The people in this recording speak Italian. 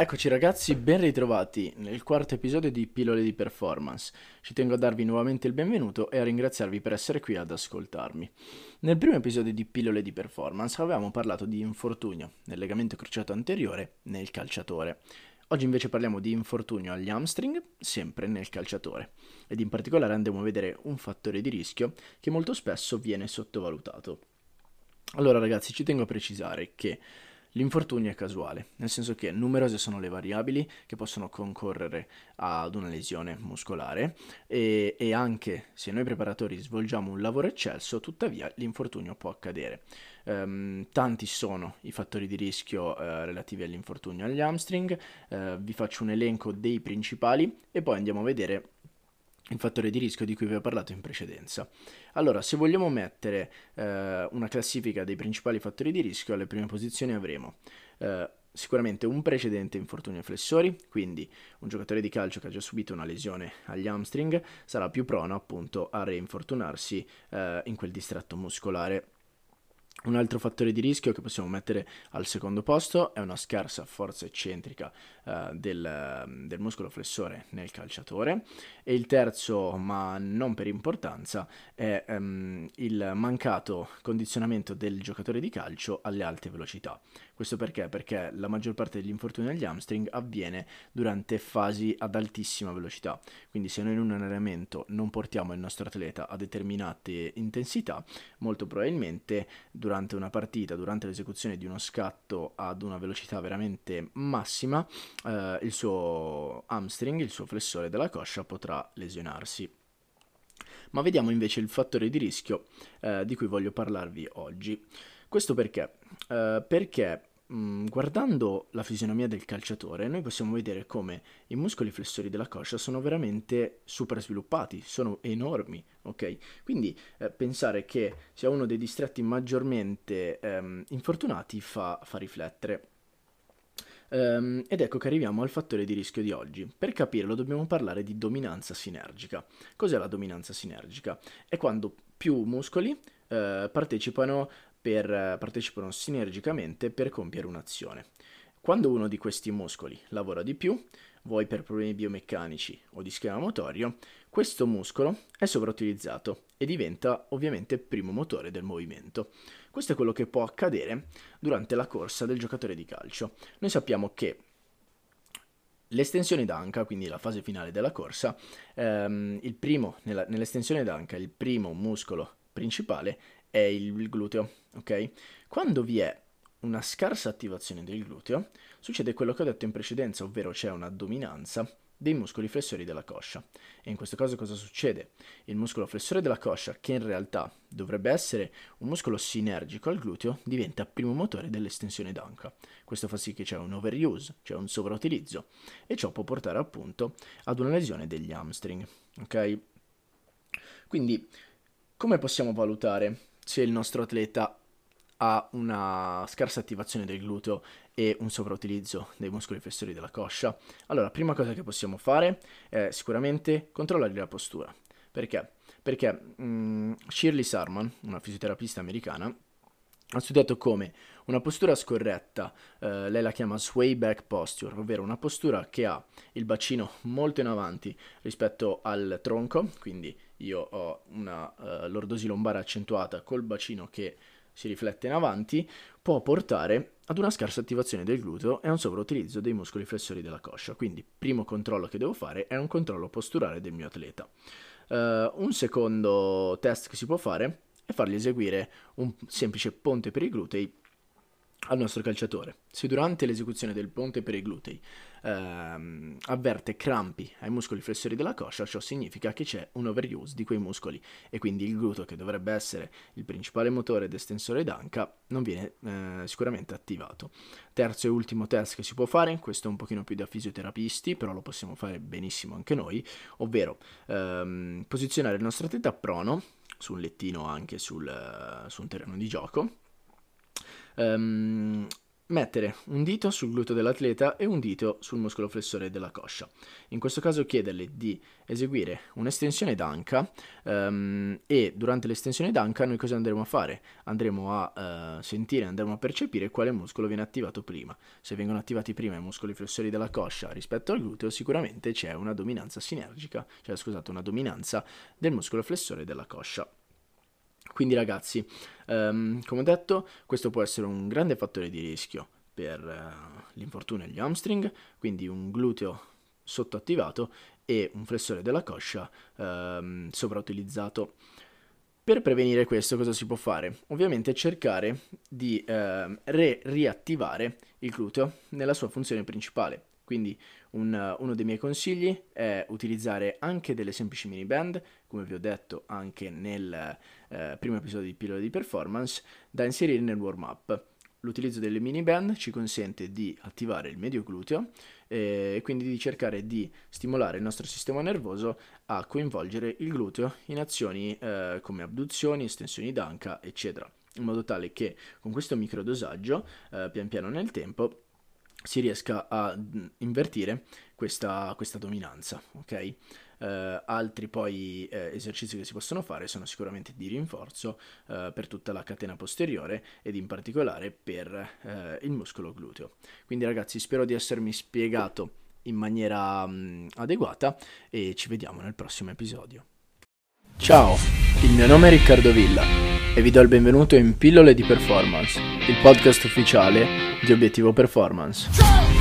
Eccoci ragazzi, ben ritrovati nel quarto episodio di Pillole di Performance. Ci tengo a darvi nuovamente il benvenuto e a ringraziarvi per essere qui ad ascoltarmi. Nel primo episodio di Pillole di Performance avevamo parlato di infortunio nel legamento crociato anteriore nel calciatore. Oggi invece parliamo di infortunio agli hamstring, sempre nel calciatore, ed in particolare andremo a vedere un fattore di rischio che molto spesso viene sottovalutato. Allora ragazzi, ci tengo a precisare che L'infortunio è casuale, nel senso che numerose sono le variabili che possono concorrere ad una lesione muscolare e, e, anche se noi preparatori svolgiamo un lavoro eccelso, tuttavia l'infortunio può accadere. Um, tanti sono i fattori di rischio uh, relativi all'infortunio agli hamstring, uh, vi faccio un elenco dei principali e poi andiamo a vedere il fattore di rischio di cui vi ho parlato in precedenza. Allora, se vogliamo mettere eh, una classifica dei principali fattori di rischio, alle prime posizioni avremo eh, sicuramente un precedente infortunio ai flessori, quindi un giocatore di calcio che ha già subito una lesione agli hamstring sarà più prono appunto a reinfortunarsi eh, in quel distretto muscolare un altro fattore di rischio che possiamo mettere al secondo posto è una scarsa forza eccentrica uh, del, del, muscolo flessore nel calciatore e il terzo, ma non per importanza, è um, il mancato condizionamento del giocatore di calcio alle alte velocità. Questo perché? Perché la maggior parte degli infortuni agli hamstring avviene durante fasi ad altissima velocità. Quindi se noi in un allenamento non portiamo il nostro atleta a determinate intensità, molto probabilmente durante una partita, durante l'esecuzione di uno scatto ad una velocità veramente massima, eh, il suo hamstring, il suo flessore della coscia potrà lesionarsi. Ma vediamo invece il fattore di rischio eh, di cui voglio parlarvi oggi. Questo perché? Uh, perché Mm, guardando la fisionomia del calciatore, noi possiamo vedere come i muscoli flessori della coscia sono veramente super sviluppati, sono enormi, ok? Quindi eh, pensare che sia uno dei distretti maggiormente ehm, infortunati fa, fa riflettere. Um, ed ecco che arriviamo al fattore di rischio di oggi. Per capirlo dobbiamo parlare di dominanza sinergica. Cos'è la dominanza sinergica? È quando più muscoli uh, partecipano per, partecipano sinergicamente per compiere un'azione. Quando uno di questi muscoli lavora di più, vuoi per problemi biomeccanici o di schema motorio, questo muscolo è sovrautilizzato e diventa ovviamente primo motore del movimento. Questo è quello che può accadere durante la corsa del giocatore di calcio. Noi sappiamo che l'estensione d'anca, quindi la fase finale della corsa, ehm, primo, nella, nell'estensione d'anca il primo muscolo principale è il gluteo, ok? Quando vi è una scarsa attivazione del gluteo, succede quello che ho detto in precedenza, ovvero c'è una dominanza dei muscoli flessori della coscia. E in questo caso cosa succede? Il muscolo flessore della coscia, che in realtà dovrebbe essere un muscolo sinergico al gluteo, diventa primo motore dell'estensione d'anca. Questo fa sì che c'è un overuse, cioè un sovrautilizzo, e ciò può portare appunto ad una lesione degli hamstring. Ok? Quindi, come possiamo valutare se il nostro atleta ha una scarsa attivazione del gluteo e un sovrautilizzo dei muscoli flessori della coscia, allora prima cosa che possiamo fare è sicuramente controllare la postura. Perché? Perché mh, Shirley Sarman, una fisioterapista americana, ha studiato come una postura scorretta, eh, lei la chiama sway back posture, ovvero una postura che ha il bacino molto in avanti rispetto al tronco, quindi io ho una uh, lordosi lombare accentuata col bacino che si riflette in avanti, può portare ad una scarsa attivazione del gluteo e a un sovrautilizzo dei muscoli flessori della coscia. Quindi, primo controllo che devo fare è un controllo posturale del mio atleta. Uh, un secondo test che si può fare è fargli eseguire un semplice ponte per i glutei al nostro calciatore. Se durante l'esecuzione del ponte per i glutei ehm, avverte crampi ai muscoli flessori della coscia, ciò significa che c'è un overuse di quei muscoli e quindi il gluteo, che dovrebbe essere il principale motore ed estensore d'anca, non viene eh, sicuramente attivato. Terzo e ultimo test che si può fare, questo è un pochino più da fisioterapisti, però lo possiamo fare benissimo anche noi, ovvero ehm, posizionare il nostro atleta prono su un lettino anche sul, su un terreno di gioco Um, mettere un dito sul gluteo dell'atleta e un dito sul muscolo flessore della coscia. In questo caso chiederle di eseguire un'estensione d'anca um, e durante l'estensione d'anca noi cosa andremo a fare? Andremo a uh, sentire, andremo a percepire quale muscolo viene attivato prima. Se vengono attivati prima i muscoli flessori della coscia rispetto al gluteo sicuramente c'è una dominanza sinergica, cioè scusate, una dominanza del muscolo flessore della coscia. Quindi ragazzi, um, come ho detto, questo può essere un grande fattore di rischio per uh, l'infortunio agli hamstring, quindi un gluteo sottoattivato e un flessore della coscia um, sovrautilizzato. Per prevenire questo cosa si può fare? Ovviamente cercare di uh, re- riattivare il gluteo nella sua funzione principale. Quindi un, uno dei miei consigli è utilizzare anche delle semplici mini band, come vi ho detto anche nel eh, primo episodio di pillole di performance, da inserire nel warm up. L'utilizzo delle mini band ci consente di attivare il medio gluteo eh, e quindi di cercare di stimolare il nostro sistema nervoso a coinvolgere il gluteo in azioni eh, come abduzioni, estensioni d'anca, eccetera, in modo tale che con questo microdosaggio, eh, pian piano nel tempo, si riesca a invertire questa, questa dominanza, ok? Uh, altri poi uh, esercizi che si possono fare sono sicuramente di rinforzo uh, per tutta la catena posteriore ed in particolare per il muscolo gluteo. Quindi ragazzi spero di essermi spiegato in maniera um, adeguata e ci vediamo nel prossimo episodio. Ciao, il mio nome è Riccardo Villa e vi do il benvenuto in Pillole di Performance, il podcast ufficiale di Obiettivo Performance.